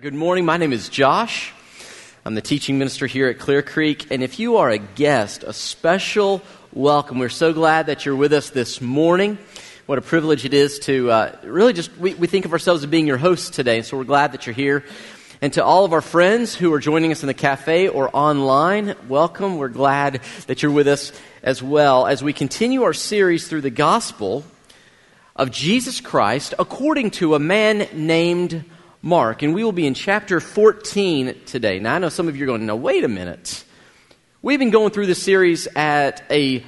Good morning. My name is Josh. I'm the teaching minister here at Clear Creek. And if you are a guest, a special welcome. We're so glad that you're with us this morning. What a privilege it is to uh, really just, we, we think of ourselves as being your hosts today. So we're glad that you're here. And to all of our friends who are joining us in the cafe or online, welcome. We're glad that you're with us as well as we continue our series through the gospel of Jesus Christ according to a man named Mark, and we will be in chapter 14 today. Now, I know some of you are going, no, wait a minute. We've been going through this series at a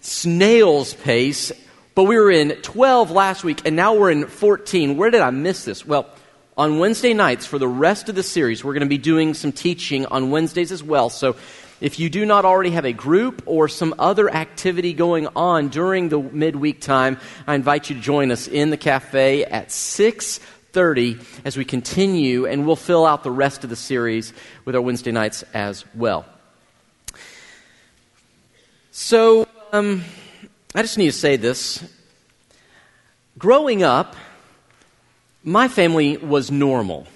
snail's pace, but we were in 12 last week, and now we're in 14. Where did I miss this? Well, on Wednesday nights, for the rest of the series, we're going to be doing some teaching on Wednesdays as well. So, if you do not already have a group or some other activity going on during the midweek time, I invite you to join us in the cafe at 6 30 as we continue, and we'll fill out the rest of the series with our Wednesday nights as well. So, um, I just need to say this. Growing up, my family was normal,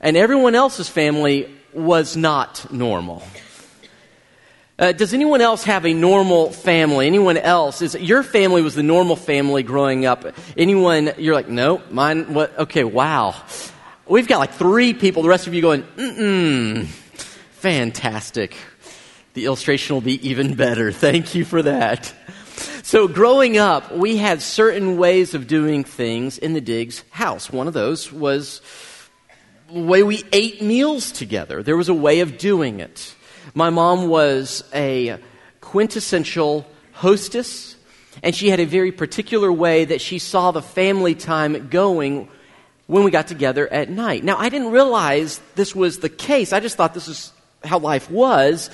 and everyone else's family was not normal. Uh, does anyone else have a normal family? Anyone else? Is your family was the normal family growing up? Anyone? You're like, no, mine. What? Okay, wow. We've got like three people. The rest of you going, mm fantastic. The illustration will be even better. Thank you for that. So, growing up, we had certain ways of doing things in the Diggs house. One of those was the way we ate meals together. There was a way of doing it. My mom was a quintessential hostess, and she had a very particular way that she saw the family time going when we got together at night. Now, I didn't realize this was the case. I just thought this was how life was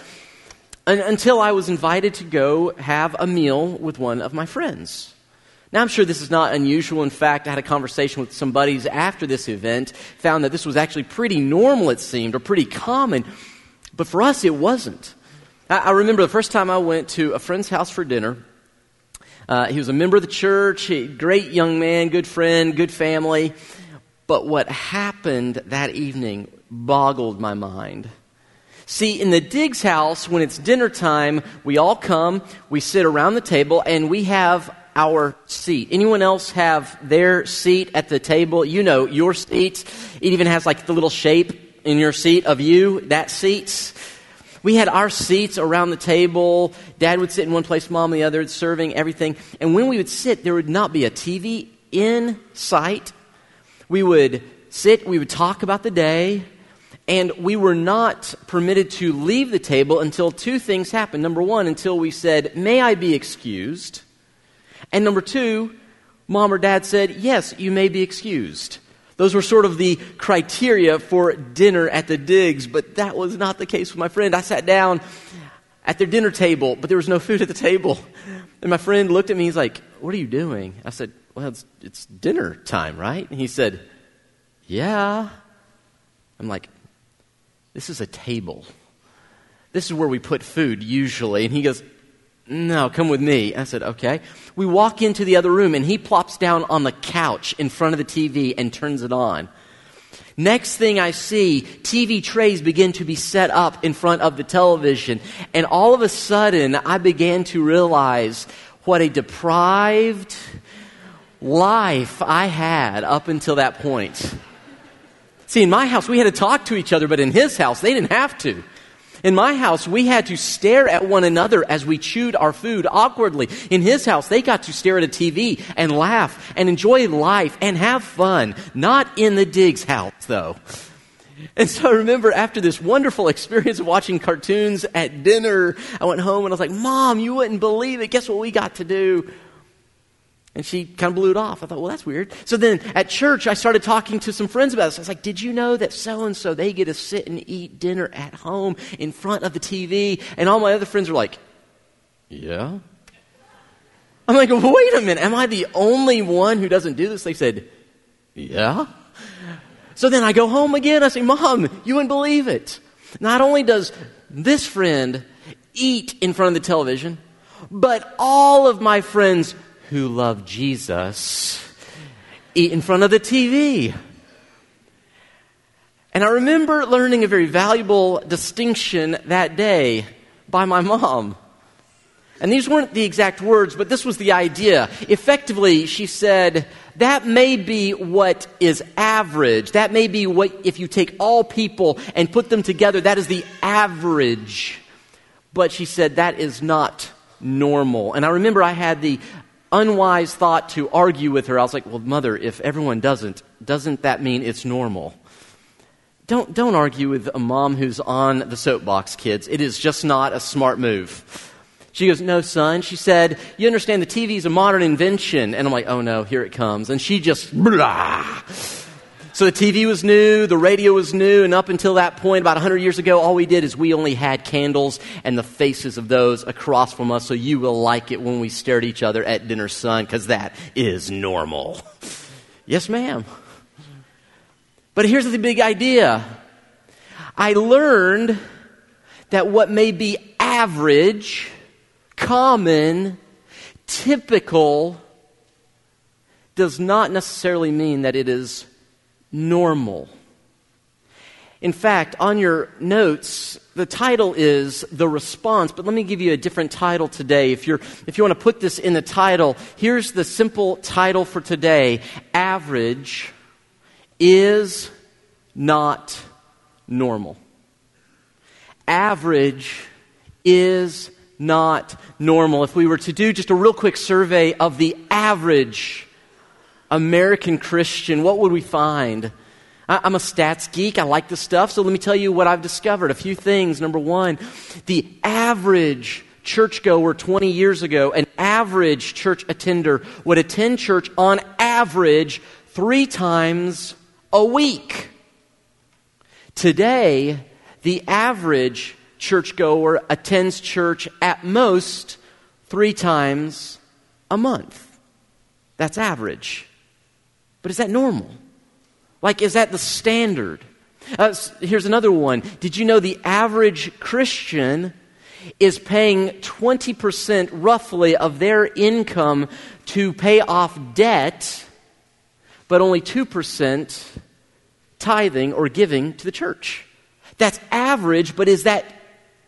until I was invited to go have a meal with one of my friends. Now, I'm sure this is not unusual. In fact, I had a conversation with some buddies after this event, found that this was actually pretty normal, it seemed, or pretty common. But for us, it wasn't. I, I remember the first time I went to a friend's house for dinner. Uh, he was a member of the church, he, great young man, good friend, good family. But what happened that evening boggled my mind. See, in the Diggs house, when it's dinner time, we all come, we sit around the table, and we have our seat. Anyone else have their seat at the table? You know, your seat. It even has like the little shape in your seat of you, that seats. We had our seats around the table. Dad would sit in one place, mom the other, serving everything. And when we would sit, there would not be a TV in sight. We would sit, we would talk about the day, and we were not permitted to leave the table until two things happened. Number one, until we said, May I be excused? And number two, mom or dad said, Yes, you may be excused. Those were sort of the criteria for dinner at the Diggs, but that was not the case with my friend. I sat down at their dinner table, but there was no food at the table. And my friend looked at me, and he's like, What are you doing? I said, Well, it's, it's dinner time, right? And he said, Yeah. I'm like, This is a table. This is where we put food usually. And he goes, no, come with me. I said, Okay. We walk into the other room, and he plops down on the couch in front of the TV and turns it on. Next thing I see, TV trays begin to be set up in front of the television. And all of a sudden, I began to realize what a deprived life I had up until that point. See, in my house, we had to talk to each other, but in his house, they didn't have to. In my house, we had to stare at one another as we chewed our food awkwardly. In his house, they got to stare at a TV and laugh and enjoy life and have fun. Not in the Diggs house, though. And so I remember after this wonderful experience of watching cartoons at dinner, I went home and I was like, Mom, you wouldn't believe it. Guess what we got to do? And she kind of blew it off. I thought, well, that's weird. So then at church, I started talking to some friends about this. I was like, did you know that so and so, they get to sit and eat dinner at home in front of the TV? And all my other friends were like, yeah. I'm like, wait a minute. Am I the only one who doesn't do this? They said, yeah. So then I go home again. I say, Mom, you wouldn't believe it. Not only does this friend eat in front of the television, but all of my friends who love Jesus eat in front of the TV. And I remember learning a very valuable distinction that day by my mom. And these weren't the exact words, but this was the idea. Effectively, she said, that may be what is average. That may be what, if you take all people and put them together, that is the average. But she said, that is not normal. And I remember I had the unwise thought to argue with her. I was like, well, mother, if everyone doesn't, doesn't that mean it's normal? Don't, don't argue with a mom who's on the soapbox, kids. It is just not a smart move. She goes, No, son. She said, You understand the TV is a modern invention. And I'm like, Oh no, here it comes. And she just, blah. So the TV was new, the radio was new, and up until that point, about 100 years ago, all we did is we only had candles and the faces of those across from us, so you will like it when we stare at each other at dinner, son, because that is normal. yes, ma'am. But here's the big idea I learned that what may be average, common, typical, does not necessarily mean that it is normal. In fact, on your notes, the title is The Response, but let me give you a different title today. If, you're, if you want to put this in the title, here's the simple title for today Average is not normal. Average is not normal. If we were to do just a real quick survey of the average American Christian, what would we find? I'm a stats geek. I like this stuff. So let me tell you what I've discovered. A few things. Number one, the average churchgoer 20 years ago, an average church attender would attend church on average three times a week. Today, the average churchgoer attends church at most three times a month. That's average. But is that normal? Like, is that the standard? Uh, here's another one. Did you know the average Christian is paying 20% roughly of their income to pay off debt, but only 2% tithing or giving to the church. That's average, but is that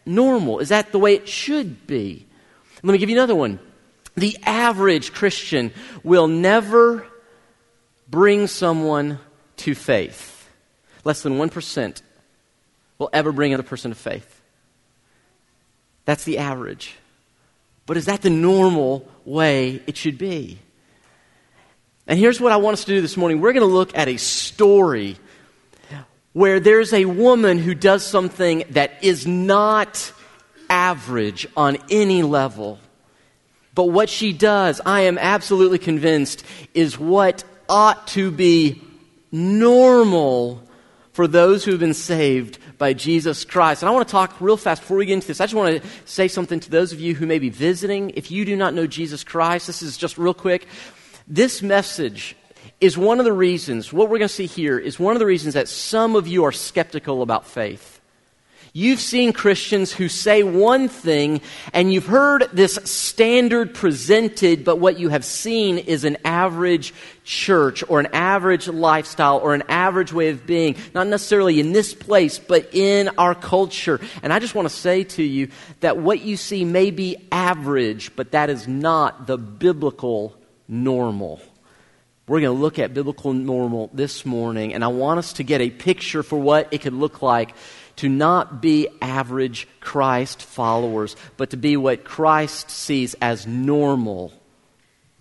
normal? Is that the way it should be? Let me give you another one. The average Christian will never bring someone to faith. Less than 1% will ever bring another person to faith. That's the average. But is that the normal way it should be? And here's what I want us to do this morning. We're going to look at a story where there's a woman who does something that is not average on any level. But what she does, I am absolutely convinced, is what ought to be normal for those who have been saved by Jesus Christ. And I want to talk real fast before we get into this. I just want to say something to those of you who may be visiting. If you do not know Jesus Christ, this is just real quick. This message is one of the reasons, what we're going to see here is one of the reasons that some of you are skeptical about faith. You've seen Christians who say one thing and you've heard this standard presented, but what you have seen is an average church or an average lifestyle or an average way of being, not necessarily in this place, but in our culture. And I just want to say to you that what you see may be average, but that is not the biblical normal. We're going to look at biblical normal this morning, and I want us to get a picture for what it could look like to not be average Christ followers, but to be what Christ sees as normal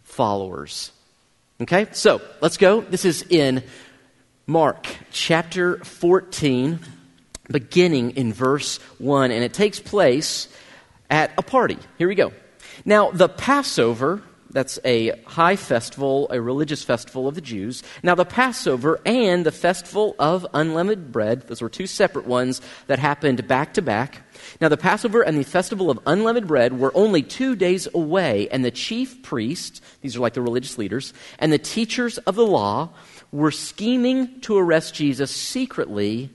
followers. Okay, so let's go. This is in Mark chapter 14, beginning in verse 1, and it takes place at a party. Here we go. Now, the Passover that's a high festival, a religious festival of the Jews. Now, the Passover and the festival of unleavened bread, those were two separate ones that happened back to back. Now, the Passover and the festival of unleavened bread were only two days away, and the chief priests, these are like the religious leaders, and the teachers of the law were scheming to arrest Jesus secretly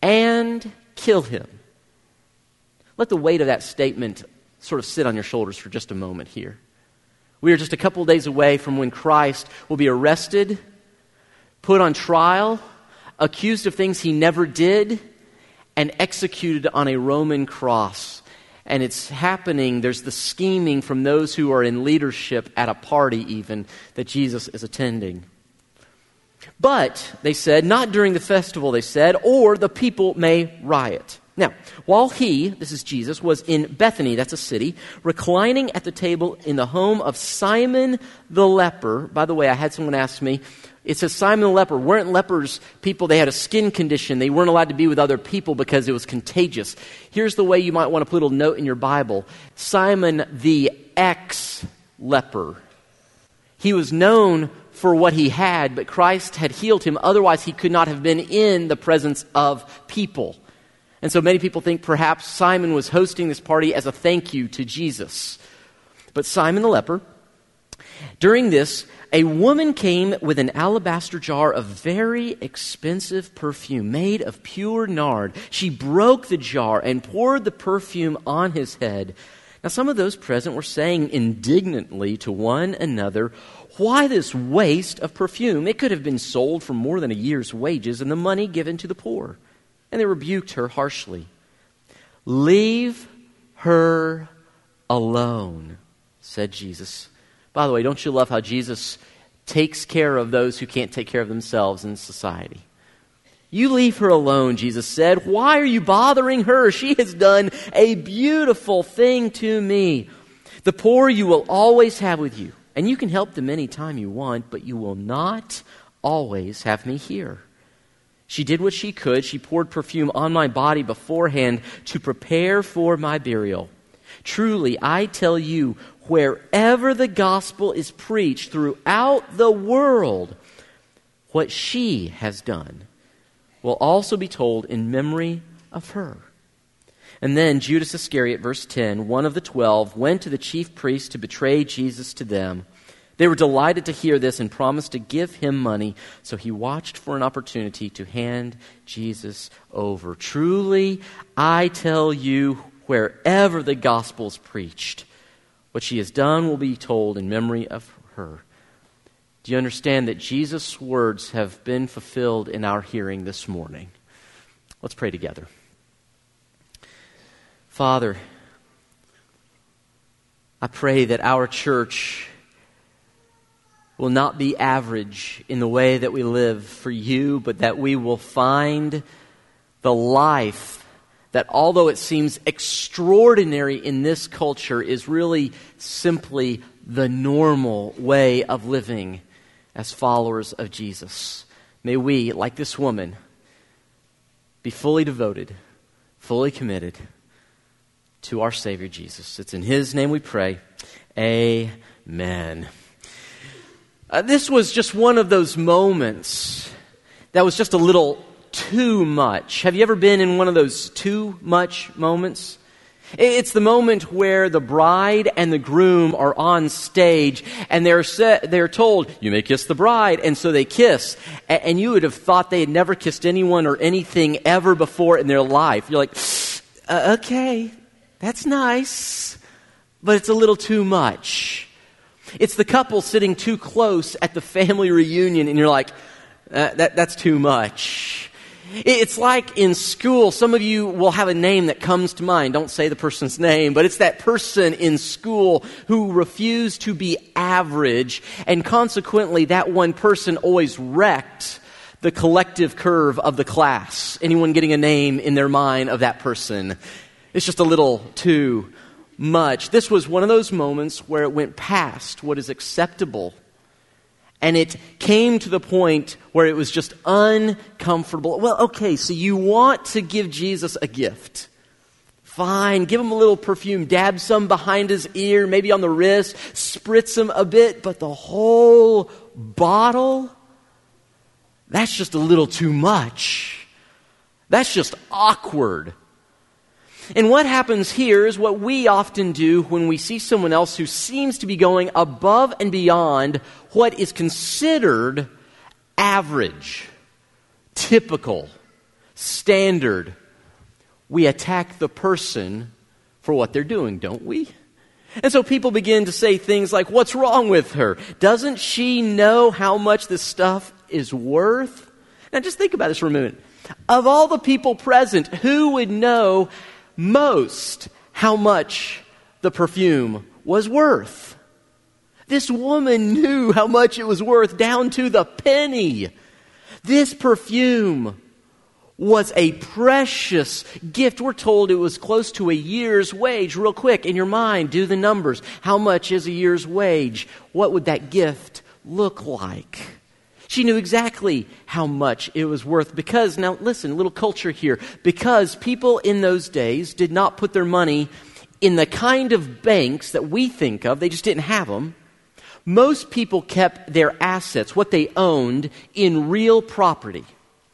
and kill him. Let the weight of that statement sort of sit on your shoulders for just a moment here. We are just a couple days away from when Christ will be arrested, put on trial, accused of things he never did, and executed on a Roman cross. And it's happening, there's the scheming from those who are in leadership at a party, even, that Jesus is attending. But, they said, not during the festival, they said, or the people may riot. Now, while he, this is Jesus, was in Bethany, that's a city, reclining at the table in the home of Simon the leper. By the way, I had someone ask me, it says Simon the leper. Weren't lepers people? They had a skin condition. They weren't allowed to be with other people because it was contagious. Here's the way you might want to put a little note in your Bible Simon the ex leper. He was known for what he had, but Christ had healed him. Otherwise, he could not have been in the presence of people. And so many people think perhaps Simon was hosting this party as a thank you to Jesus. But Simon the leper, during this, a woman came with an alabaster jar of very expensive perfume made of pure nard. She broke the jar and poured the perfume on his head. Now, some of those present were saying indignantly to one another, Why this waste of perfume? It could have been sold for more than a year's wages and the money given to the poor and they rebuked her harshly. Leave her alone, said Jesus. By the way, don't you love how Jesus takes care of those who can't take care of themselves in society? You leave her alone, Jesus said. Why are you bothering her? She has done a beautiful thing to me. The poor you will always have with you, and you can help them any time you want, but you will not always have me here. She did what she could. She poured perfume on my body beforehand to prepare for my burial. Truly, I tell you, wherever the gospel is preached throughout the world, what she has done will also be told in memory of her. And then Judas Iscariot, verse 10, one of the twelve, went to the chief priests to betray Jesus to them. They were delighted to hear this and promised to give him money, so he watched for an opportunity to hand Jesus over. Truly, I tell you, wherever the gospel is preached, what she has done will be told in memory of her. Do you understand that Jesus' words have been fulfilled in our hearing this morning? Let's pray together. Father, I pray that our church will not be average in the way that we live for you, but that we will find the life that, although it seems extraordinary in this culture, is really simply the normal way of living as followers of Jesus. May we, like this woman, be fully devoted, fully committed to our Savior Jesus. It's in His name we pray. Amen. Uh, this was just one of those moments that was just a little too much. Have you ever been in one of those too much moments? It's the moment where the bride and the groom are on stage and they're, set, they're told, you may kiss the bride. And so they kiss. And you would have thought they had never kissed anyone or anything ever before in their life. You're like, uh, okay, that's nice, but it's a little too much. It's the couple sitting too close at the family reunion, and you're like, uh, that, that's too much. It's like in school, some of you will have a name that comes to mind. Don't say the person's name, but it's that person in school who refused to be average, and consequently, that one person always wrecked the collective curve of the class. Anyone getting a name in their mind of that person? It's just a little too much. This was one of those moments where it went past what is acceptable. And it came to the point where it was just uncomfortable. Well, okay, so you want to give Jesus a gift. Fine, give him a little perfume, dab some behind his ear, maybe on the wrist, spritz him a bit, but the whole bottle, that's just a little too much. That's just awkward. And what happens here is what we often do when we see someone else who seems to be going above and beyond what is considered average, typical, standard. We attack the person for what they're doing, don't we? And so people begin to say things like, What's wrong with her? Doesn't she know how much this stuff is worth? Now just think about this for a minute. Of all the people present, who would know most how much the perfume was worth? This woman knew how much it was worth down to the penny. This perfume was a precious gift. We're told it was close to a year's wage. Real quick, in your mind, do the numbers. How much is a year's wage? What would that gift look like? She knew exactly how much it was worth because, now listen, little culture here, because people in those days did not put their money in the kind of banks that we think of, they just didn't have them. Most people kept their assets, what they owned, in real property,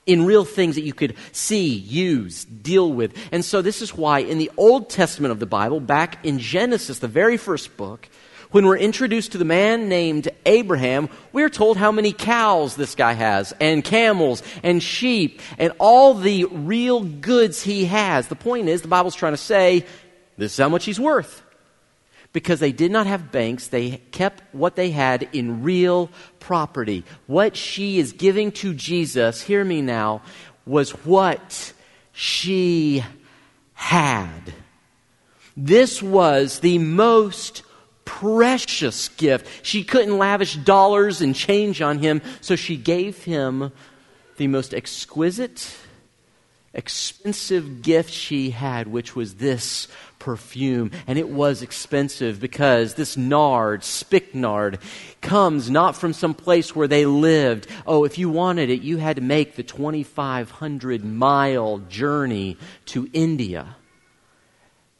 in real things that you could see, use, deal with. And so, this is why in the Old Testament of the Bible, back in Genesis, the very first book, when we're introduced to the man named Abraham, we're told how many cows this guy has, and camels, and sheep, and all the real goods he has. The point is, the Bible's trying to say, this is how much he's worth because they did not have banks. They kept what they had in real property. What she is giving to Jesus, hear me now, was what she had. This was the most precious gift. She couldn't lavish dollars and change on him, so she gave him the most exquisite, expensive gift she had, which was this perfume. And it was expensive because this nard, spikenard, comes not from some place where they lived. Oh, if you wanted it, you had to make the 2,500 mile journey to India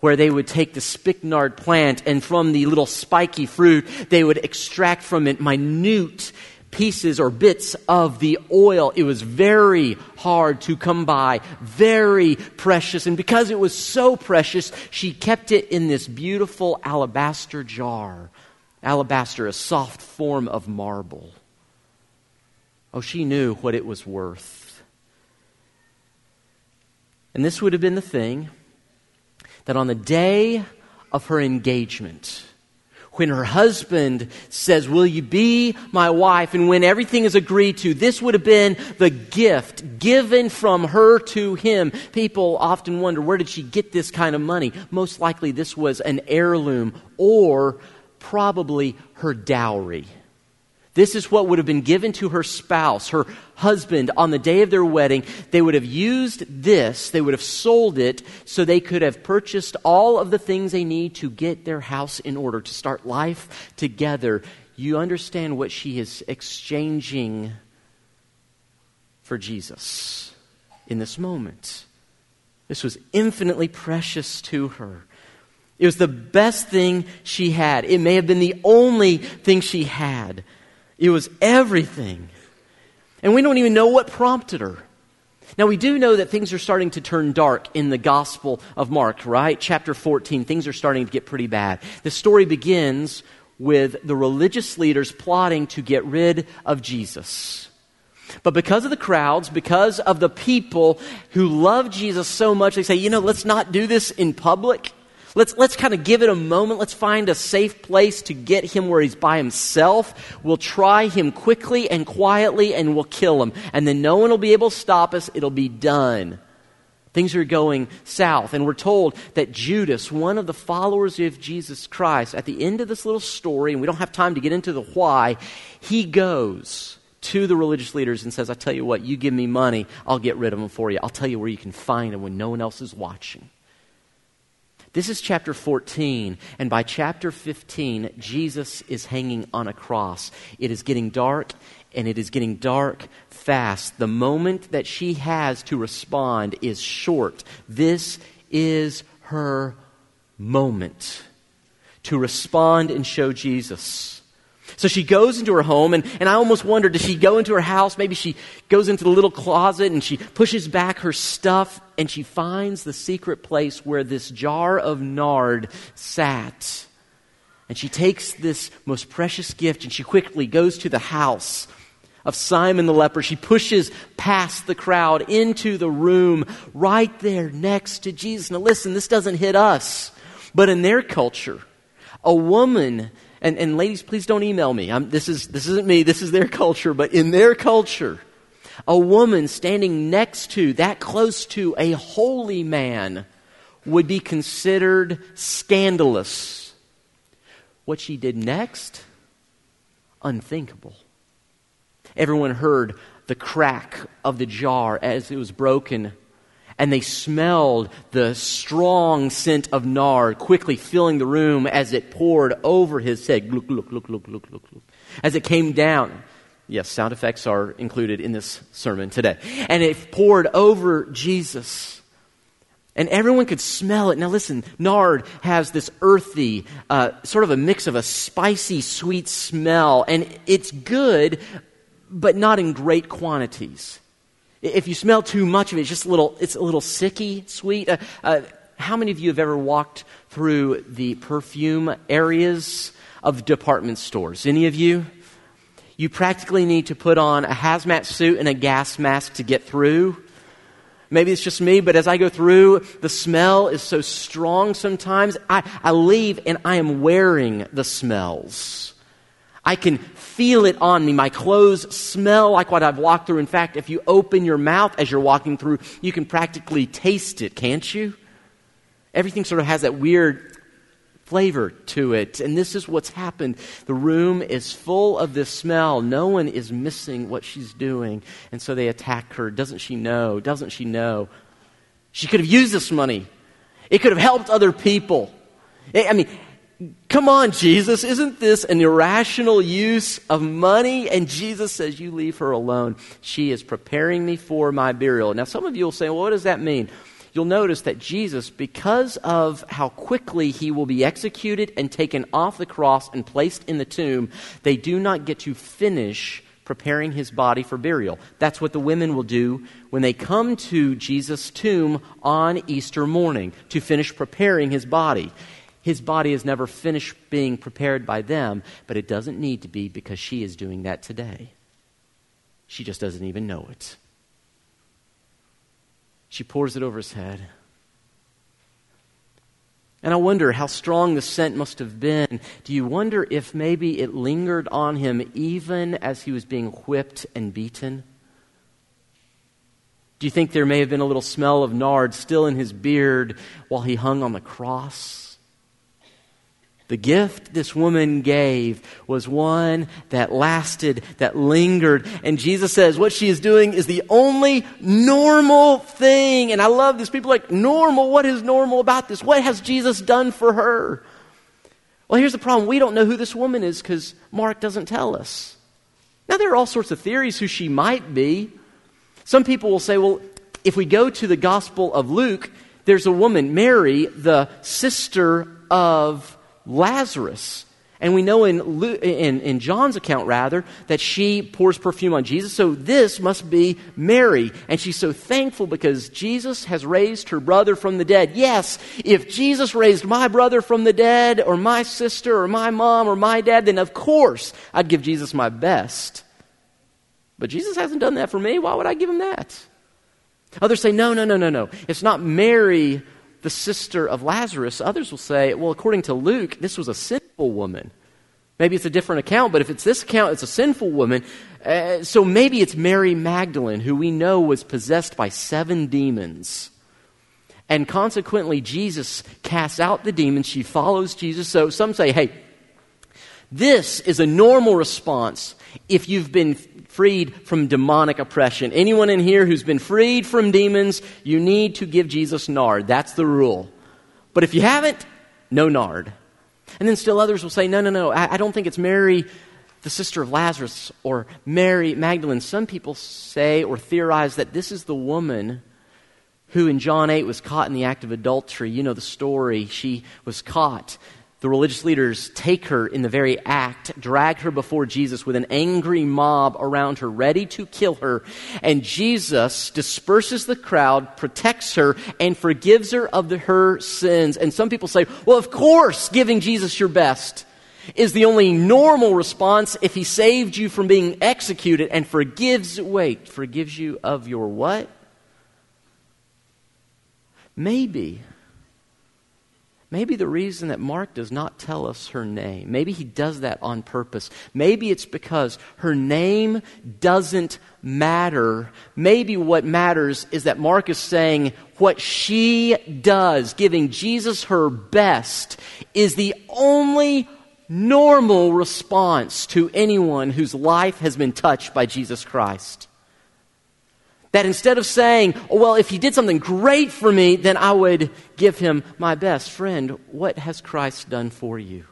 where they would take the spikenard plant and from the little spiky fruit, they would extract from it minute pieces or bits of the oil. It was very hard to come by, very precious. And because it was so precious, she kept it in this beautiful alabaster jar. Alabaster, a soft form of marble. Oh, she knew what it was worth. And this would have been the thing that on the day of her engagement, when her husband says, Will you be my wife? And when everything is agreed to, this would have been the gift given from her to him. People often wonder, where did she get this kind of money? Most likely, this was an heirloom or probably her dowry. This is what would have been given to her spouse, her husband, on the day of their wedding. They would have used this, they would have sold it, so they could have purchased all of the things they need to get their house in order, to start life together. You understand what she is exchanging for Jesus in this moment. This was infinitely precious to her. It was the best thing she had. It may have been the only thing she had. It was everything. And we don't even know what prompted her. Now, we do know that things are starting to turn dark in the Gospel of Mark, right? Chapter 14, things are starting to get pretty bad. The story begins with the religious leaders plotting to get rid of Jesus. But because of the crowds, because of the people who love Jesus so much, they say, you know, let's not do this in public. Let's, let's kind of give it a moment. Let's find a safe place to get him where he's by himself. We'll try him quickly and quietly and we'll kill him. And then no one will be able to stop us. It'll be done. Things are going south. And we're told that Judas, one of the followers of Jesus Christ, at the end of this little story, and we don't have time to get into the why, he goes to the religious leaders and says, I tell you what, you give me money, I'll get rid of them for you. I'll tell you where you can find them when no one else is watching. This is chapter 14, and by chapter 15, Jesus is hanging on a cross. It is getting dark, and it is getting dark fast. The moment that she has to respond is short. This is her moment to respond and show Jesus. So she goes into her home, and, and I almost wonder does she go into her house? Maybe she goes into the little closet and she pushes back her stuff, and she finds the secret place where this jar of nard sat. And she takes this most precious gift and she quickly goes to the house of Simon the leper. She pushes past the crowd into the room right there next to Jesus. Now, listen, this doesn't hit us, but in their culture, a woman and, and ladies, please don't email me. I'm, this, is, this isn't me, this is their culture, but in their culture, A woman standing next to, that close to a holy man would be considered scandalous. What she did next, unthinkable. Everyone heard the crack of the jar as it was broken, and they smelled the strong scent of nard quickly filling the room as it poured over his head. Look, look, look, look, look, look, look. As it came down. Yes, sound effects are included in this sermon today. And it poured over Jesus. And everyone could smell it. Now, listen, nard has this earthy, uh, sort of a mix of a spicy, sweet smell. And it's good, but not in great quantities. If you smell too much of it, it's just a little, it's a little sicky, sweet. Uh, uh, how many of you have ever walked through the perfume areas of department stores? Any of you? You practically need to put on a hazmat suit and a gas mask to get through. Maybe it's just me, but as I go through, the smell is so strong sometimes. I, I leave and I am wearing the smells. I can feel it on me. My clothes smell like what I've walked through. In fact, if you open your mouth as you're walking through, you can practically taste it, can't you? Everything sort of has that weird flavor to it. And this is what's happened. The room is full of this smell. No one is missing what she's doing. And so they attack her. Doesn't she know? Doesn't she know? She could have used this money, it could have helped other people. I mean, Come on, Jesus, isn't this an irrational use of money? And Jesus says, You leave her alone. She is preparing me for my burial. Now, some of you will say, Well, what does that mean? You'll notice that Jesus, because of how quickly he will be executed and taken off the cross and placed in the tomb, they do not get to finish preparing his body for burial. That's what the women will do when they come to Jesus' tomb on Easter morning to finish preparing his body. His body is never finished being prepared by them, but it doesn't need to be because she is doing that today. She just doesn't even know it. She pours it over his head. And I wonder how strong the scent must have been. Do you wonder if maybe it lingered on him even as he was being whipped and beaten? Do you think there may have been a little smell of nard still in his beard while he hung on the cross? The gift this woman gave was one that lasted, that lingered. And Jesus says what she is doing is the only normal thing. And I love this. People like, normal? What is normal about this? What has Jesus done for her? Well, here's the problem. We don't know who this woman is because Mark doesn't tell us. Now, there are all sorts of theories who she might be. Some people will say, well, if we go to the Gospel of Luke, there's a woman, Mary, the sister of Lazarus. And we know in, in, in, John's account, rather, that she pours perfume on Jesus. So this must be Mary. And she's so thankful because Jesus has raised her brother from the dead. Yes, if Jesus raised my brother from the dead, or my sister, or my mom, or my dad, then of course I'd give Jesus my best. But Jesus hasn't done that for me. Why would I give him that? Others say, no, no, no, no, no. It's not Mary the sister of Lazarus. Others will say, well, according to Luke, this was a sinful woman. Maybe it's a different account, but if it's this account, it's a sinful woman. Uh, so maybe it's Mary Magdalene, who we know was possessed by seven demons. And consequently, Jesus casts out the demons. She follows Jesus. So some say, hey, this is a normal response if you've been freed from demonic oppression. Anyone in here who's been freed from demons, you need to give Jesus nard. That's the rule. But if you haven't, no nard. And then still others will say, no, no, no, I, I don't think it's Mary, the sister of Lazarus, or Mary Magdalene. Some people say or theorize that this is the woman who in John 8 was caught in the act of adultery. You know the story. She was caught the religious leaders take her in the very act, drag her before Jesus with an angry mob around her, ready to kill her. And Jesus disperses the crowd, protects her, and forgives her of the, her sins. And some people say, well, of course, giving Jesus your best is the only normal response if he saved you from being executed and forgives, wait, forgives you of your what? Maybe Maybe the reason that Mark does not tell us her name, maybe he does that on purpose. Maybe it's because her name doesn't matter. Maybe what matters is that Mark is saying what she does, giving Jesus her best, is the only normal response to anyone whose life has been touched by Jesus Christ. That instead of saying, oh, well, if he did something great for me, then I would give him my best. Friend, what has Christ done for you?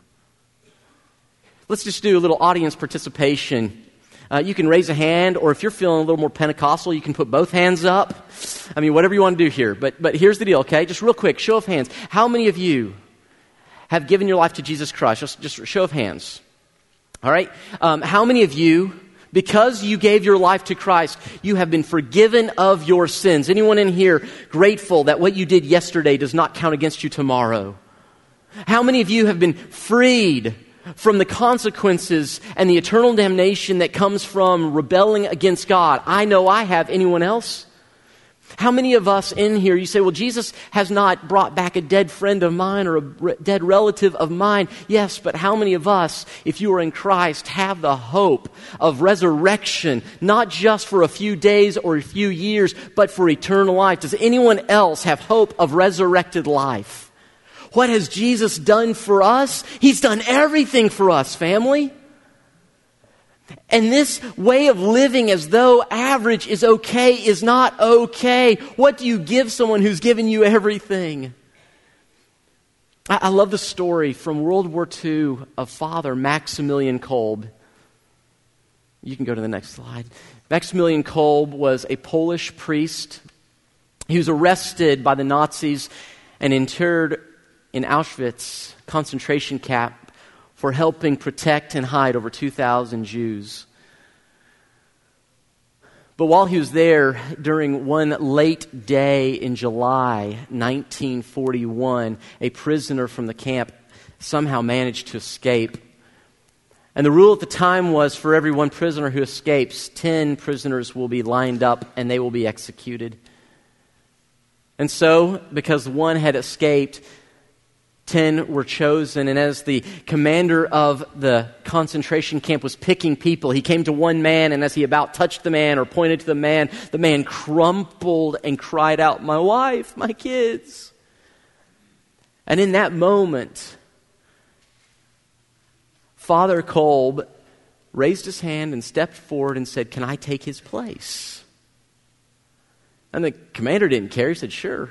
Let's just do a little audience participation. Uh, you can raise a hand, or if you're feeling a little more Pentecostal, you can put both hands up. I mean, whatever you want to do here. But, but here's the deal, okay? Just real quick, show of hands. How many of you have given your life to Jesus Christ? Just, just show of hands. All right? Um, how many of you because you gave your life to Christ, you have been forgiven of your sins. Anyone in here grateful that what you did yesterday does not count against you tomorrow? How many of you have been freed from the consequences and the eternal damnation that comes from rebelling against God? I know I have. Anyone else? How many of us in here, you say, well, Jesus has not brought back a dead friend of mine or a re- dead relative of mine? Yes, but how many of us, if you are in Christ, have the hope of resurrection, not just for a few days or a few years, but for eternal life? Does anyone else have hope of resurrected life? What has Jesus done for us? He's done everything for us, family. And this way of living as though average is okay is not okay. What do you give someone who's given you everything? I, I love the story from World War II of Father Maximilian Kolbe. You can go to the next slide. Maximilian Kolbe was a Polish priest. He was arrested by the Nazis and interred in Auschwitz concentration camp for helping protect and hide over 2,000 Jews. But while he was there during one late day in July 1941, a prisoner from the camp somehow managed to escape. And the rule at the time was for every one prisoner who escapes, 10 prisoners will be lined up and they will be executed. And so, because one had escaped, Ten were chosen, and as the commander of the concentration camp was picking people, he came to one man, and as he about touched the man or pointed to the man, the man crumpled and cried out, My wife, my kids. And in that moment, Father Kolbe raised his hand and stepped forward and said, Can I take his place? And the commander didn't care. He said, Sure.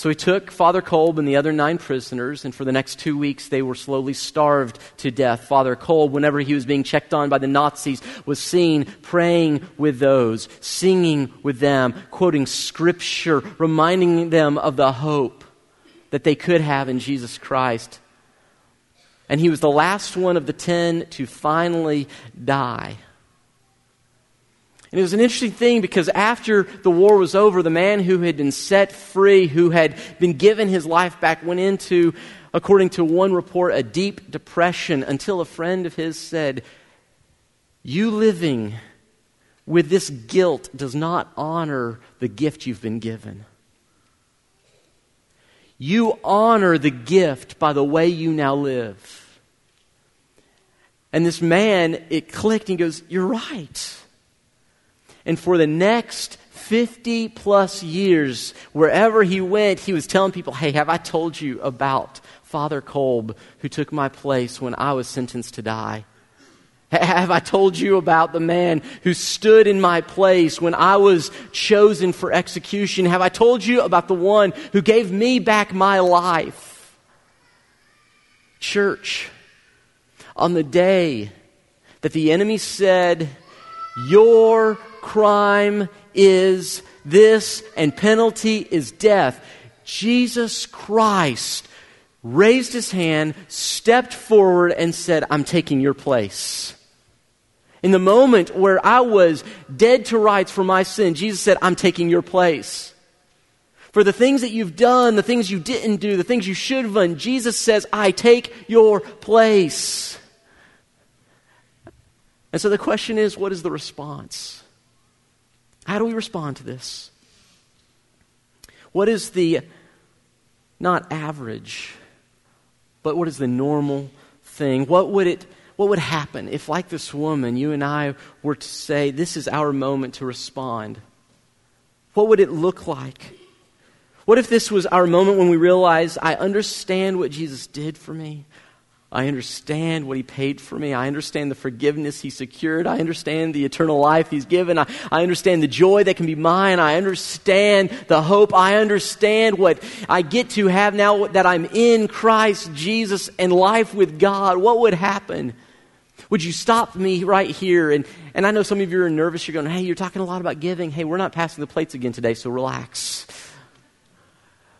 So he took Father Kolbe and the other nine prisoners, and for the next two weeks they were slowly starved to death. Father Kolbe, whenever he was being checked on by the Nazis, was seen praying with those, singing with them, quoting scripture, reminding them of the hope that they could have in Jesus Christ. And he was the last one of the ten to finally die. And it was an interesting thing because after the war was over, the man who had been set free, who had been given his life back, went into, according to one report, a deep depression until a friend of his said, You living with this guilt does not honor the gift you've been given. You honor the gift by the way you now live. And this man, it clicked and he goes, You're right. And for the next 50 plus years, wherever he went, he was telling people, Hey, have I told you about Father Kolbe who took my place when I was sentenced to die? Have I told you about the man who stood in my place when I was chosen for execution? Have I told you about the one who gave me back my life? Church, on the day that the enemy said, Your crime is this, and penalty is death. Jesus Christ raised his hand, stepped forward, and said, I'm taking your place. In the moment where I was dead to rights for my sin, Jesus said, I'm taking your place. For the things that you've done, the things you didn't do, the things you should have done, Jesus says, I take your place. And so the question is, what is the response? How do we respond to this? What is the not average, but what is the normal thing? What would it what would happen if like this woman you and I were to say this is our moment to respond? What would it look like? What if this was our moment when we realize I understand what Jesus did for me? I understand what he paid for me. I understand the forgiveness he secured. I understand the eternal life he's given. I, I understand the joy that can be mine. I understand the hope. I understand what I get to have now that I'm in Christ Jesus and life with God. What would happen? Would you stop me right here? And, and I know some of you are nervous. You're going, hey, you're talking a lot about giving. Hey, we're not passing the plates again today, so relax.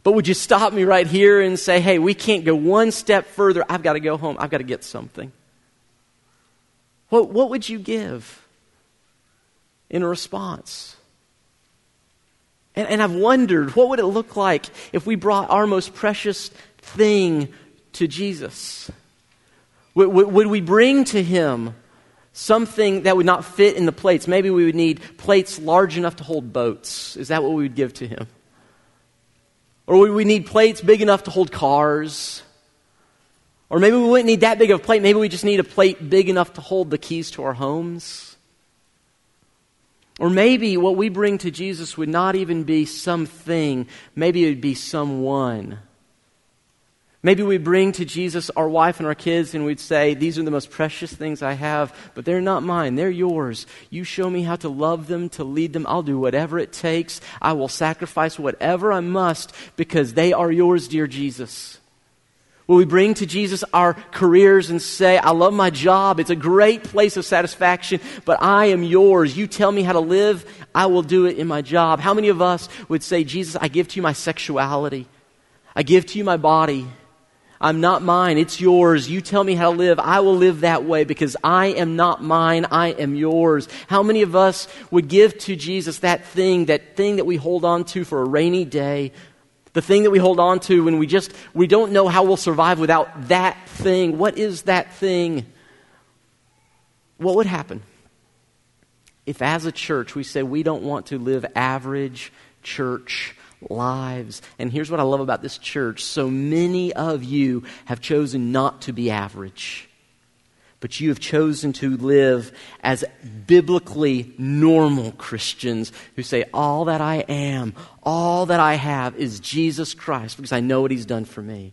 But would you stop me right here and say, hey, we can't go one step further. I've got to go home. I've got to get something. What, what would you give in response? And, and I've wondered, what would it look like if we brought our most precious thing to Jesus? Would, would, would we bring to Him something that would not fit in the plates? Maybe we would need plates large enough to hold boats. Is that what we would give to Him? Or we need plates big enough to hold cars? Or maybe we wouldn't need that big of a plate. Maybe we just need a plate big enough to hold the keys to our homes. Or maybe what we bring to Jesus would not even be something, maybe it would be someone. Maybe we bring to Jesus our wife and our kids and we'd say, These are the most precious things I have, but they're not mine. They're yours. You show me how to love them, to lead them. I'll do whatever it takes. I will sacrifice whatever I must because they are yours, dear Jesus. Will we bring to Jesus our careers and say, I love my job. It's a great place of satisfaction, but I am yours. You tell me how to live. I will do it in my job. How many of us would say, Jesus, I give to you my sexuality. I give to you my body. I'm not mine. It's yours. You tell me how to live. I will live that way because I am not mine. I am yours. How many of us would give to Jesus that thing, that thing that we hold on to for a rainy day, the thing that we hold on to when we just, we don't know how we'll survive without that thing. What is that thing? What would happen if as a church we say we don't want to live average church lives. And here's what I love about this church so many of you have chosen not to be average, but you have chosen to live as biblically normal Christians who say, All that I am, all that I have is Jesus Christ because I know what He's done for me.